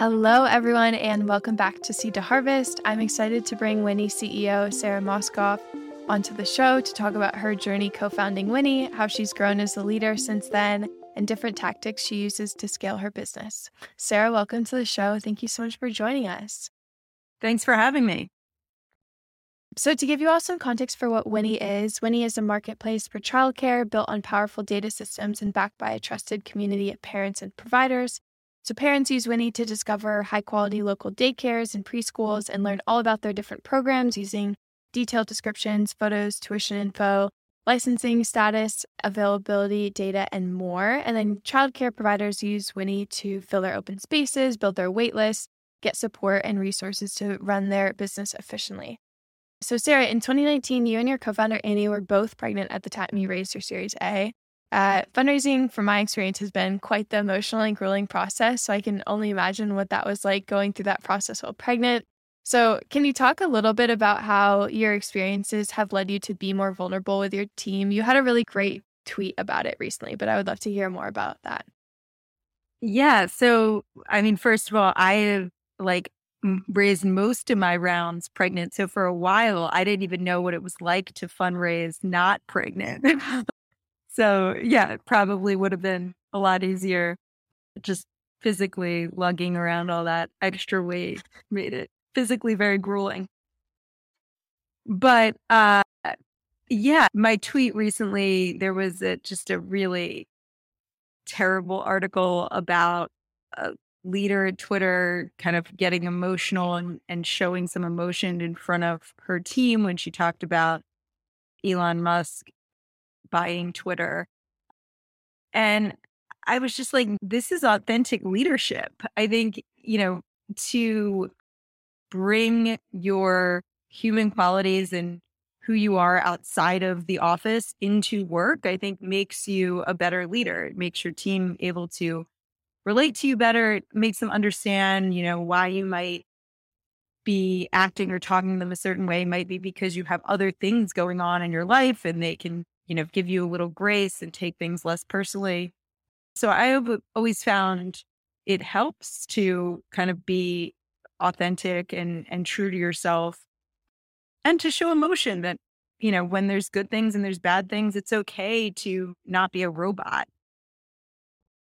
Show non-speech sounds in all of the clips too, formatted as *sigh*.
Hello, everyone, and welcome back to Seed to Harvest. I'm excited to bring Winnie CEO Sarah Mauskopf onto the show to talk about her journey co founding Winnie, how she's grown as a leader since then, and different tactics she uses to scale her business. Sarah, welcome to the show. Thank you so much for joining us. Thanks for having me. So, to give you all some context for what Winnie is, Winnie is a marketplace for childcare built on powerful data systems and backed by a trusted community of parents and providers. So parents use Winnie to discover high quality local daycares and preschools and learn all about their different programs using detailed descriptions, photos, tuition info, licensing status, availability data, and more. And then childcare providers use Winnie to fill their open spaces, build their wait waitlist, get support and resources to run their business efficiently. So, Sarah, in 2019, you and your co founder Annie were both pregnant at the time you raised your Series A. Uh, fundraising, from my experience, has been quite the emotional and grueling process. So I can only imagine what that was like going through that process while pregnant. So, can you talk a little bit about how your experiences have led you to be more vulnerable with your team? You had a really great tweet about it recently, but I would love to hear more about that. Yeah. So, I mean, first of all, I have like raised most of my rounds pregnant. So, for a while, I didn't even know what it was like to fundraise not pregnant. *laughs* So yeah, it probably would have been a lot easier. Just physically lugging around all that extra weight made it physically very grueling. But uh yeah, my tweet recently there was a, just a really terrible article about a leader at Twitter kind of getting emotional and, and showing some emotion in front of her team when she talked about Elon Musk buying Twitter. And I was just like, this is authentic leadership. I think, you know, to bring your human qualities and who you are outside of the office into work, I think makes you a better leader. It makes your team able to relate to you better. It makes them understand, you know, why you might be acting or talking to them a certain way might be because you have other things going on in your life and they can you know, give you a little grace and take things less personally. So I have always found it helps to kind of be authentic and and true to yourself and to show emotion that you know when there's good things and there's bad things it's okay to not be a robot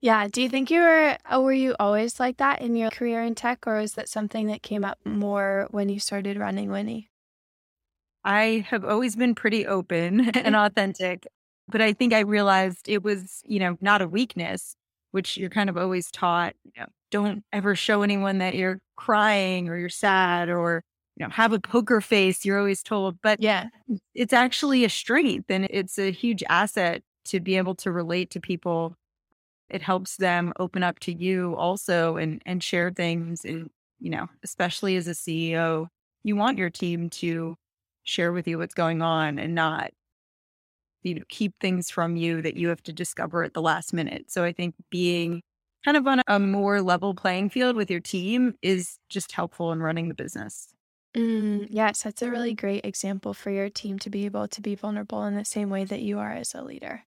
yeah do you think you were oh, were you always like that in your career in tech or was that something that came up more when you started running winnie I have always been pretty open *laughs* and *laughs* authentic, but I think I realized it was, you know, not a weakness, which you're kind of always taught, you know, don't ever show anyone that you're crying or you're sad or, you know, have a poker face, you're always told. But yeah, it's actually a strength and it's a huge asset to be able to relate to people. It helps them open up to you also and and share things and, you know, especially as a CEO, you want your team to share with you what's going on and not you know keep things from you that you have to discover at the last minute. So i think being kind of on a more level playing field with your team is just helpful in running the business. Mm, yes that's a really great example for your team to be able to be vulnerable in the same way that you are as a leader.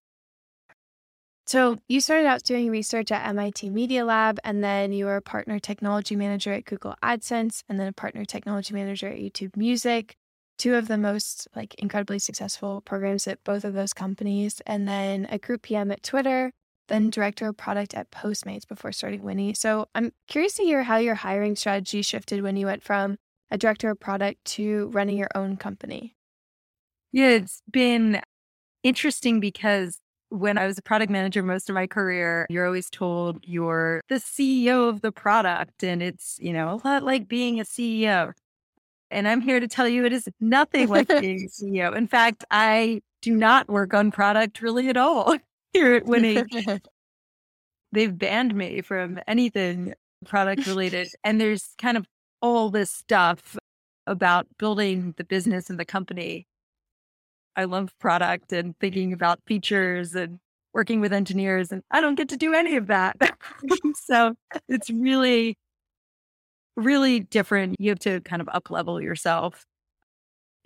So you started out doing research at MIT Media Lab, and then you were a partner technology manager at Google AdSense, and then a partner technology manager at YouTube Music two of the most like incredibly successful programs at both of those companies, and then a group PM at Twitter, then director of product at Postmates before starting Winnie. So I'm curious to hear how your hiring strategy shifted when you went from a director of product to running your own company. Yeah, it's been interesting because when I was a product manager most of my career, you're always told you're the CEO of the product. And it's, you know, a lot like being a CEO. And I'm here to tell you it is *laughs* nothing like being CEO. In fact, I do not work on product really at all *laughs* here at Winnie. They've banned me from anything product related. *laughs* and there's kind of all this stuff about building the business and the company. I love product and thinking about features and working with engineers, and I don't get to do any of that. so it's really really different. You have to kind of up level yourself.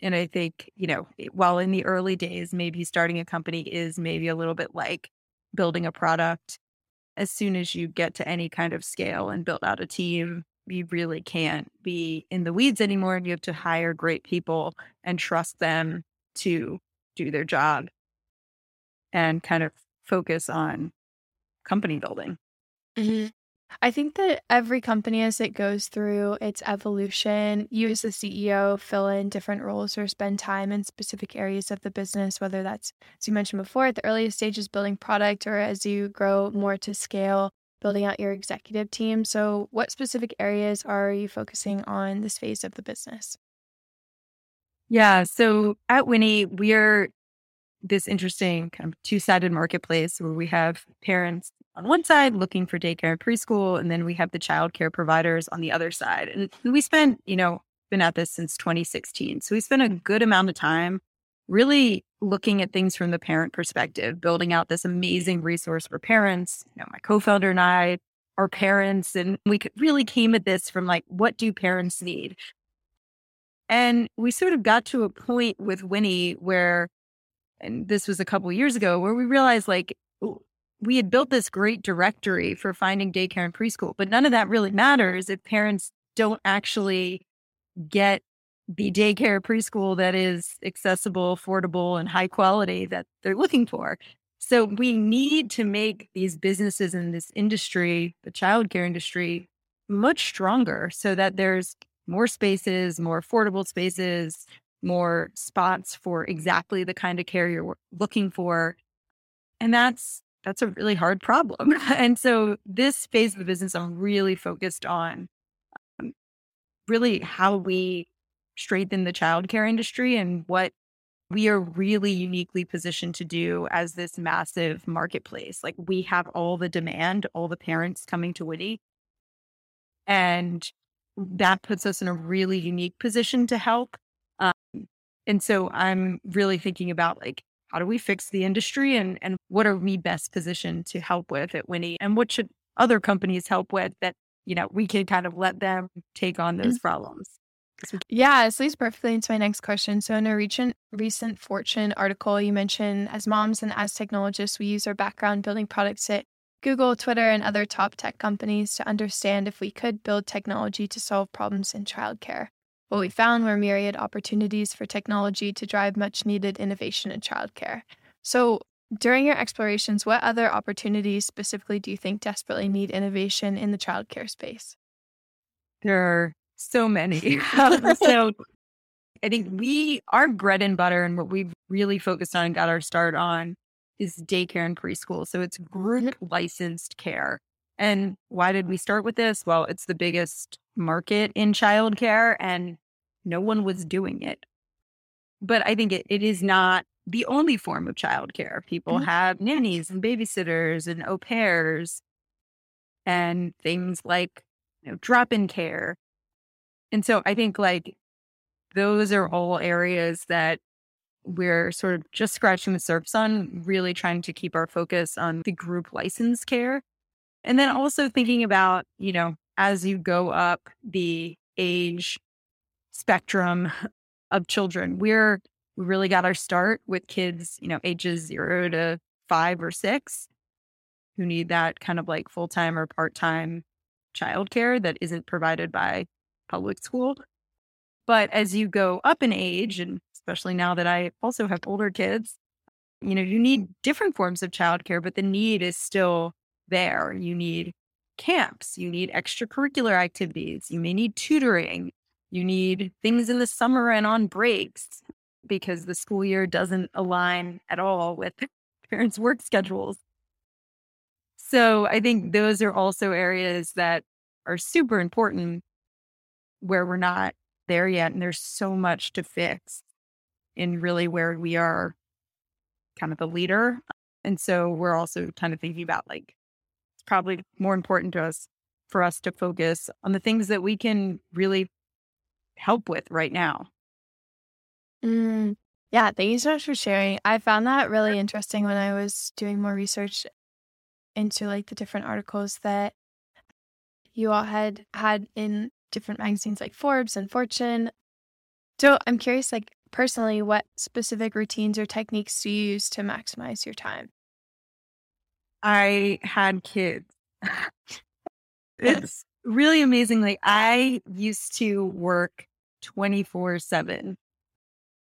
And I think, you know, while in the early days, maybe starting a company is maybe a little bit like building a product. As soon as you get to any kind of scale and build out a team, you really can't be in the weeds anymore. And you have to hire great people and trust them to do their job and kind of focus on company building. Mm-hmm. I think that every company, as it goes through its evolution, you as the CEO fill in different roles or spend time in specific areas of the business, whether that's, as you mentioned before, at the earliest stages, building product, or as you grow more to scale, building out your executive team. So, what specific areas are you focusing on this phase of the business? Yeah. So at Winnie, we're this interesting kind of two sided marketplace where we have parents on one side looking for daycare and preschool, and then we have the childcare providers on the other side. And we spent, you know, been at this since 2016. So we spent a good amount of time really looking at things from the parent perspective, building out this amazing resource for parents. You know, my co-founder and I are parents, and we really came at this from like, what do parents need? And we sort of got to a point with Winnie where, and this was a couple years ago, where we realized like we had built this great directory for finding daycare and preschool, but none of that really matters if parents don't actually get the daycare preschool that is accessible, affordable, and high quality that they're looking for. So we need to make these businesses in this industry, the childcare industry, much stronger so that there's more spaces, more affordable spaces, more spots for exactly the kind of care you're looking for. And that's that's a really hard problem. *laughs* and so this phase of the business I'm really focused on um, really how we strengthen the childcare industry and what we are really uniquely positioned to do as this massive marketplace. Like we have all the demand, all the parents coming to Winnie. And that puts us in a really unique position to help. Um, and so I'm really thinking about like, how do we fix the industry and, and what are we best positioned to help with at Winnie? And what should other companies help with that, you know, we can kind of let them take on those mm-hmm. problems? Yeah, this leads perfectly into my next question. So, in a recent recent Fortune article, you mentioned as moms and as technologists, we use our background building products at Google, Twitter, and other top tech companies to understand if we could build technology to solve problems in childcare. What we found were myriad opportunities for technology to drive much needed innovation in childcare. So, during your explorations, what other opportunities specifically do you think desperately need innovation in the childcare space? There are so many. *laughs* Um, so I think we, our bread and butter and what we've really focused on and got our start on is daycare and preschool. So it's group mm-hmm. licensed care. And why did we start with this? Well, it's the biggest market in childcare and no one was doing it. But I think it, it is not the only form of childcare. People mm-hmm. have nannies and babysitters and au pairs and things like you know, drop in care and so I think like those are all areas that we're sort of just scratching the surface on, really trying to keep our focus on the group license care. And then also thinking about, you know, as you go up the age spectrum of children, we're we really got our start with kids, you know, ages zero to five or six who need that kind of like full time or part time childcare that isn't provided by public school. But as you go up in age, and especially now that I also have older kids, you know, you need different forms of childcare, but the need is still there. You need camps, you need extracurricular activities, you may need tutoring, you need things in the summer and on breaks because the school year doesn't align at all with *laughs* parents' work schedules. So I think those are also areas that are super important where we're not there yet. And there's so much to fix in really where we are kind of the leader. And so we're also kind of thinking about like, probably more important to us for us to focus on the things that we can really help with right now. Mm, yeah, thank you so much for sharing. I found that really interesting when I was doing more research into like the different articles that you all had had in different magazines like Forbes and Fortune. So I'm curious, like personally, what specific routines or techniques do you use to maximize your time? I had kids. *laughs* it's really amazingly, I used to work 24 7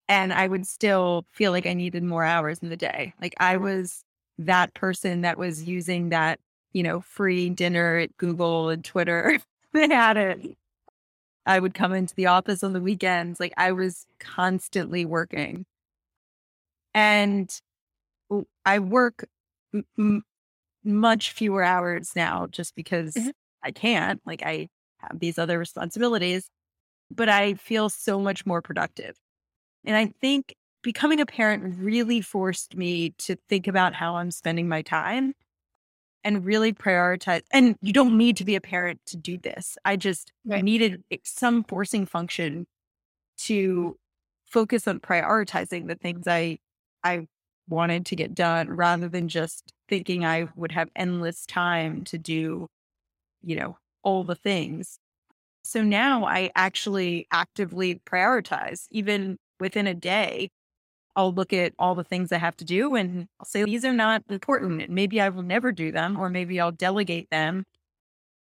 and I would still feel like I needed more hours in the day. Like I was that person that was using that, you know, free dinner at Google and Twitter. *laughs* they had it. Mm-hmm. I would come into the office on the weekends. Like I was constantly working. And I work m- much fewer hours now just because mm-hmm. I can't. Like I have these other responsibilities, but I feel so much more productive. And I think becoming a parent really forced me to think about how I'm spending my time and really prioritize. And you don't need to be a parent to do this. I just right. needed some forcing function to focus on prioritizing the things I I wanted to get done rather than just thinking I would have endless time to do, you know, all the things. So now I actually actively prioritize even within a day. I'll look at all the things I have to do and I'll say, these are not important. And maybe I will never do them, or maybe I'll delegate them,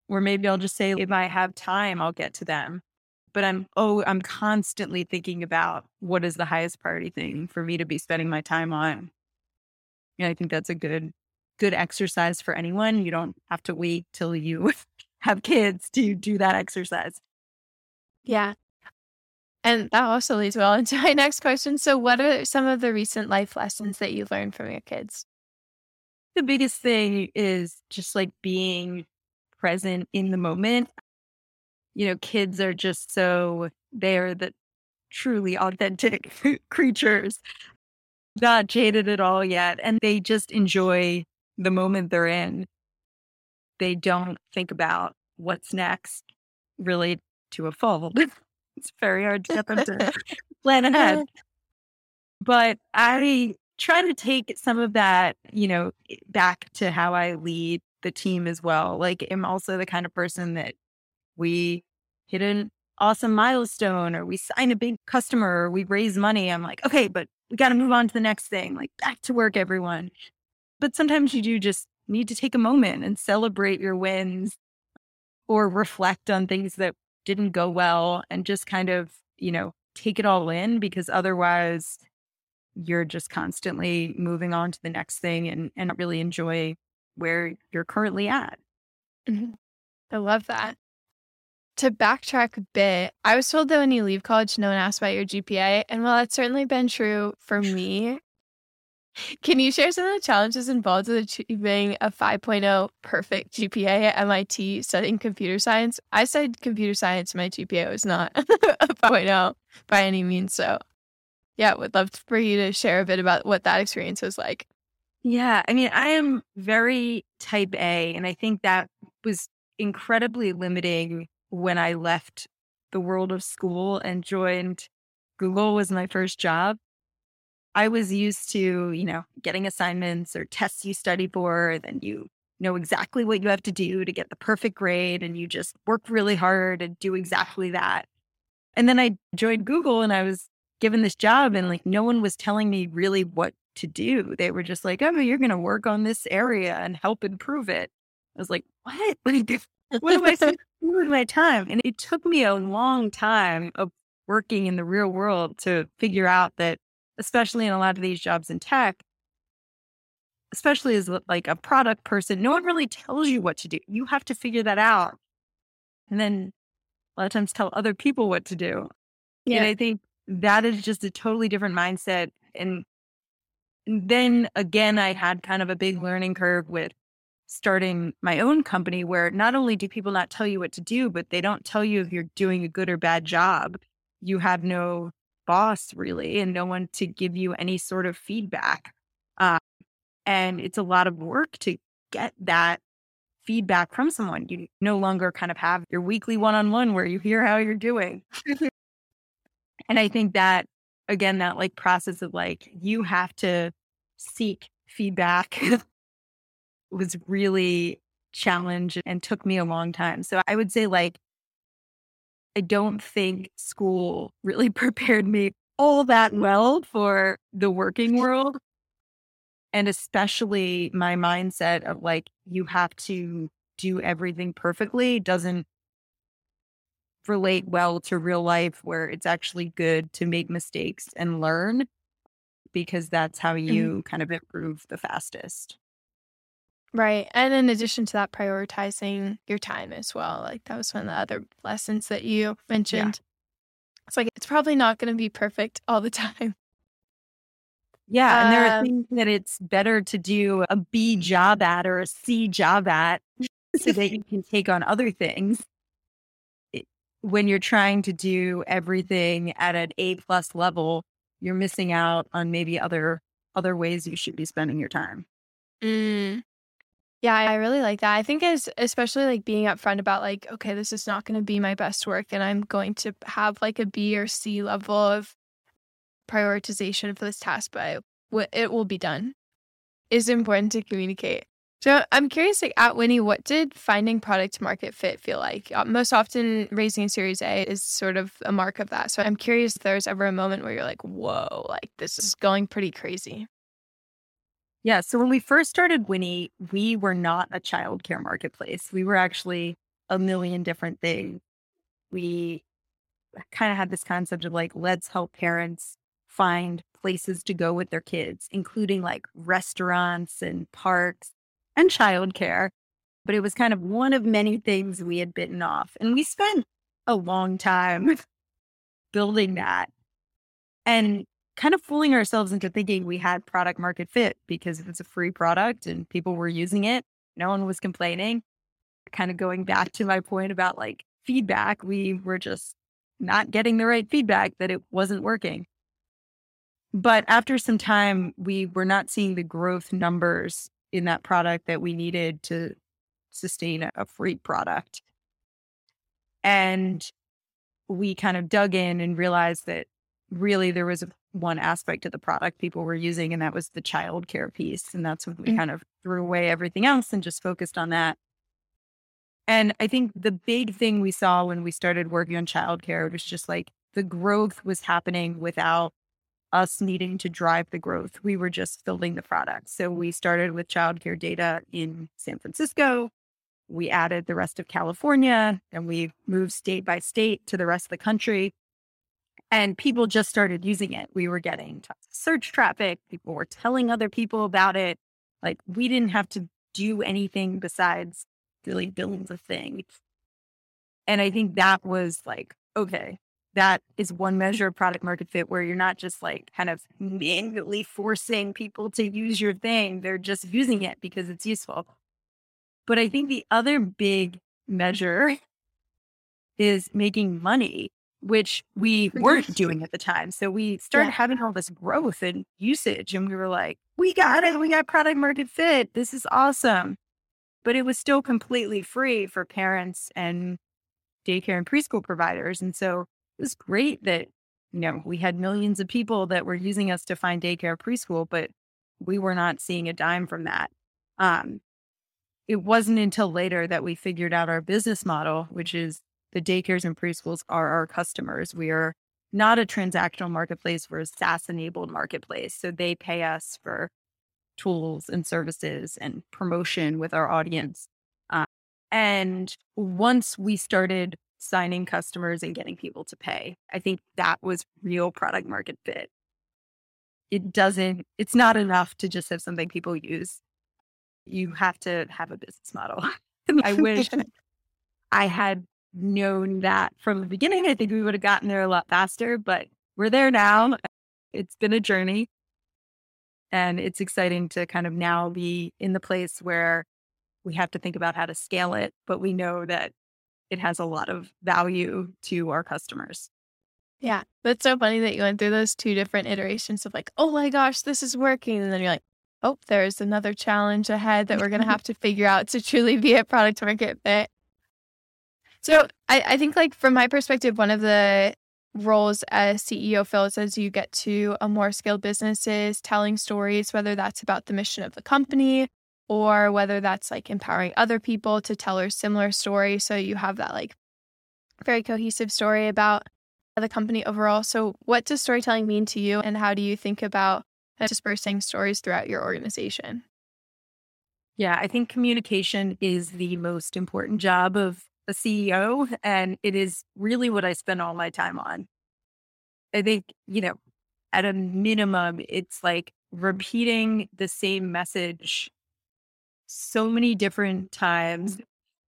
or maybe I'll just say, if I have time, I'll get to them. But I'm, oh, I'm constantly thinking about what is the highest priority thing for me to be spending my time on. And I think that's a good, good exercise for anyone. You don't have to wait till you *laughs* have kids to do that exercise. Yeah. And that also leads well *laughs* into my next question. So, what are some of the recent life lessons that you learned from your kids? The biggest thing is just like being present in the moment. You know, kids are just so, they're the truly authentic *laughs* creatures, not jaded at all yet. And they just enjoy the moment they're in. They don't think about what's next really to a fault. *laughs* It's very hard to get them to *laughs* plan ahead. But I try to take some of that, you know, back to how I lead the team as well. Like, I'm also the kind of person that we hit an awesome milestone or we sign a big customer or we raise money. I'm like, okay, but we got to move on to the next thing, like back to work, everyone. But sometimes you do just need to take a moment and celebrate your wins or reflect on things that didn't go well and just kind of, you know, take it all in because otherwise you're just constantly moving on to the next thing and, and really enjoy where you're currently at. Mm-hmm. I love that. To backtrack a bit, I was told that when you leave college, no one asks about your GPA. And while that's certainly been true for me, can you share some of the challenges involved with achieving a 5.0 perfect GPA at MIT studying computer science? I studied computer science. My GPA was not *laughs* a 5.0 by any means. So, yeah, would love for you to share a bit about what that experience was like. Yeah, I mean, I am very type A, and I think that was incredibly limiting when I left the world of school and joined Google was my first job I was used to, you know, getting assignments or tests you study for, then you know exactly what you have to do to get the perfect grade and you just work really hard and do exactly that. And then I joined Google and I was given this job and like no one was telling me really what to do. They were just like, "Oh, you're going to work on this area and help improve it." I was like, "What? *laughs* what am I *laughs* supposed with my time?" And it took me a long time of working in the real world to figure out that especially in a lot of these jobs in tech, especially as like a product person, no one really tells you what to do. You have to figure that out. And then a lot of times tell other people what to do. Yeah. And I think that is just a totally different mindset. And, and then again, I had kind of a big learning curve with starting my own company where not only do people not tell you what to do, but they don't tell you if you're doing a good or bad job. You have no boss really and no one to give you any sort of feedback. Uh, and it's a lot of work to get that feedback from someone. You no longer kind of have your weekly one on one where you hear how you're doing. *laughs* and I think that, again, that like process of like, you have to seek feedback *laughs* was really challenge and took me a long time. So I would say like I don't think school really *laughs* prepared me all that well for the working *laughs* world. And especially my mindset of like, you have to do everything perfectly doesn't relate well to real life where it's actually good to make mistakes and learn because that's how Mm-hmm. you kind of improve the fastest. Right. And in addition to that, prioritizing your time as well. Like that was one of the other lessons that you mentioned. It's like it's probably not going to be perfect all the *laughs* time. Yeah. And there are Um, things that it's better to do a B job at or a C job at *laughs* so that you can take on other things. It- When you're trying to do everything at an A plus level, you're missing out on maybe other other ways you should be spending your time. Mm. Yeah, I really like that. I think is especially like being upfront about like, okay, this is not going to be my best work, and I'm going to have like a B or C level of prioritization for this task, but it, will be done. Is important to communicate. So I'm curious, like at Winnie, what did finding product market fit feel like? Uh, most often, raising a Series A is sort of a mark of that. So I'm curious if there's ever a moment where you're like, whoa, like this is going pretty crazy. Yeah. So when we first started Winnie, we were not a childcare marketplace. We were actually a million different things. We kind of had this concept of like, let's help parents find places to go with their kids, including like restaurants and parks and childcare. But it was kind of one of many things we had bitten off. And we spent a long time *laughs* building that and kind of fooling ourselves into thinking we had product market fit because it's a free product and people were using it. No one was complaining. Kind of going back to my point about like feedback, we were just not getting the right feedback that it wasn't working. But after some time, we were not seeing the growth numbers in that product that we needed to sustain a, a free product. And we kind of dug in and realized that really there was a, one aspect of the product people were using, and that was the childcare piece. And that's when we Mm. kind of threw away everything else and just focused on that. And I think the big thing we saw when we started working on childcare was just like the growth was happening without us needing to drive the growth. We were just building the product. So we started with childcare data in San Francisco. We added the rest of California and we moved state by state to the rest of the country. And people just started using it. We were getting search traffic. People were telling other people about it. Like we didn't have to do anything besides really build the thing. And I think that was like, okay, that is one measure of product market fit where you're not just like kind of manually forcing people to use your thing. They're just using it because it's useful. But I think the other big measure is making money, which we weren't doing at the time. So we started Yeah. having all this growth and usage, and we were like, we got it. We got product market fit. This is awesome. But it was still completely free for parents and daycare and preschool providers. And so it was great that, you know, we had millions of people that were using us to find daycare preschool, but we were not seeing a dime from that. Um, it wasn't until later that we figured out our business model, which is the daycares and preschools are our customers. We are not a transactional marketplace, we're a SaaS enabled marketplace. So they pay us for tools and services and promotion with our audience. Uh, and once we started signing customers and getting people to pay, I think that was real product market fit. It doesn't, it's not enough to just have something people use. You have to have a business model. *laughs* *laughs* I wish I had known that from the beginning. I think we would have gotten there a lot faster, but we're there now. It's been a journey. And it's exciting to kind of now be in the place where we have to think about how to scale it, but we know that it has a lot of value to our customers. Yeah, that's so funny that you went through those two different iterations of like, oh my gosh, this is working. And then you're like, oh, there's another challenge ahead that we're going *laughs* to have to figure out to truly be a product market fit. So I, I think, like, from my perspective, one of the roles as CEO fills as you get to a more scaled businesses, telling stories, whether that's about the mission of the company or whether that's like empowering other people to tell a similar story. So you have that like very cohesive story about the company overall. So, what does storytelling mean to you, and how do you think about dispersing stories throughout your organization? Yeah, I think communication is the most important job of a CEO, and it is really what I spend all my time on. I think, you know, at a minimum, it's like repeating the same message so many different times,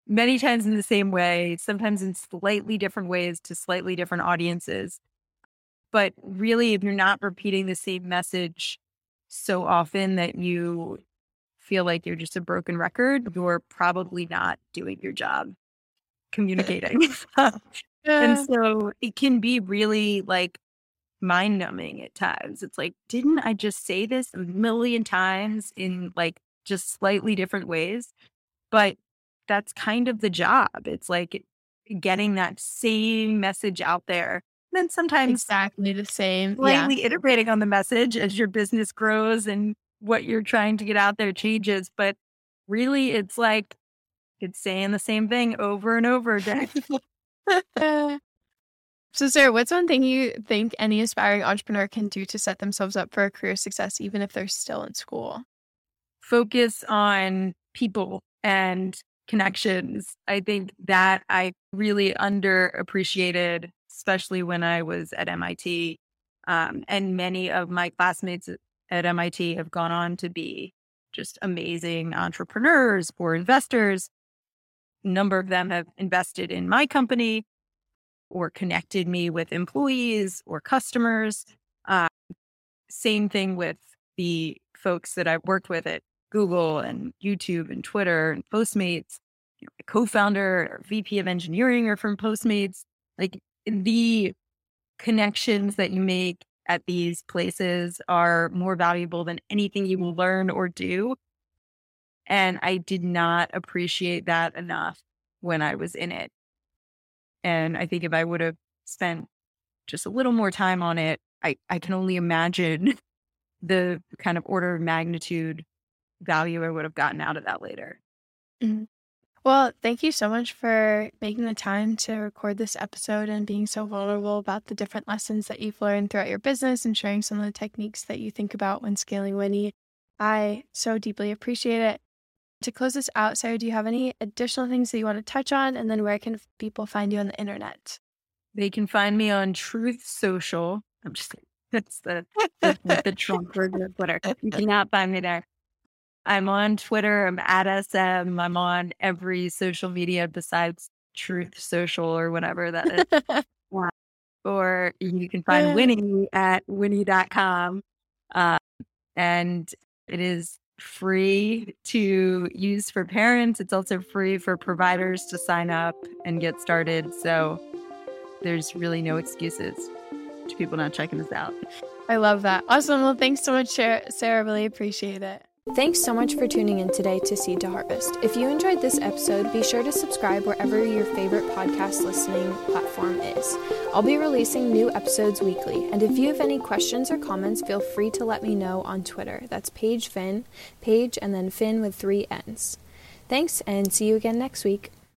many times in the same way, sometimes in slightly different ways to slightly different audiences. But really, if you're not repeating the same message so often that you feel like you're just a broken record, you're probably not doing your job communicating. *laughs* and so it can be really like mind numbing at times. It's like, didn't I just say this a million times in like just slightly different ways? But that's kind of the job. It's like eh, getting that same message out there. And then sometimes exactly the same. Slightly yeah. iterating on the message as your business grows and what you're trying to get out there changes. But really it's like it's saying the same thing over and over again. *laughs* So, Sarah, what's one thing you think any aspiring entrepreneur can do to set themselves up for a career success, even if they're still in school? Focus on people and connections. I think that I really underappreciated, especially when I was at MIT. Um, and many of my classmates at MIT have gone on to be just amazing entrepreneurs or investors. Number of them have invested in my company or connected me with employees or customers. Uh, same thing with the folks that I've worked with at Google and YouTube and Twitter and Postmates. You know, my co-founder or VP of engineering are from Postmates. Like the connections that you make at these places are more valuable than anything you will learn or do. And I did not appreciate that enough when I was in it. And I think if I would have spent just a little more time on it, I, I can only imagine *laughs* the kind of order of magnitude value I would have gotten out of that later. Mm-hmm. Well, thank you so much for making the time to record this episode and being so vulnerable about the different lessons that you've learned throughout your business and sharing some of the techniques that you think about when scaling Winnie. I so deeply appreciate it to close this out, Sarah, do you have any additional things that you want to touch on? And then where can people find you on the internet? They can find me on Truth Social. I'm just *laughs* that's the the, the Trump version of Twitter. You cannot find me there. I'm on Twitter. I'm at SM. I'm on every social media besides Truth Social or whatever that is. *laughs* or you can find *laughs* Winnie at winnie.com. Uh, and it is free to use for parents. It's also free for providers to sign up and get started. So there's really no excuses to people not checking this out. I love that. Awesome. Well, thanks so much, Sarah. Really appreciate it. Thanks so much for tuning in today to Seed to Harvest. If you enjoyed this episode, be sure to subscribe wherever your favorite podcast listening platform is. I'll be releasing new episodes weekly, and if you have any questions or comments, feel free to let me know on Twitter. That's Paige Finn, Paige and then Finn with three N's. Thanks, and see you again next week.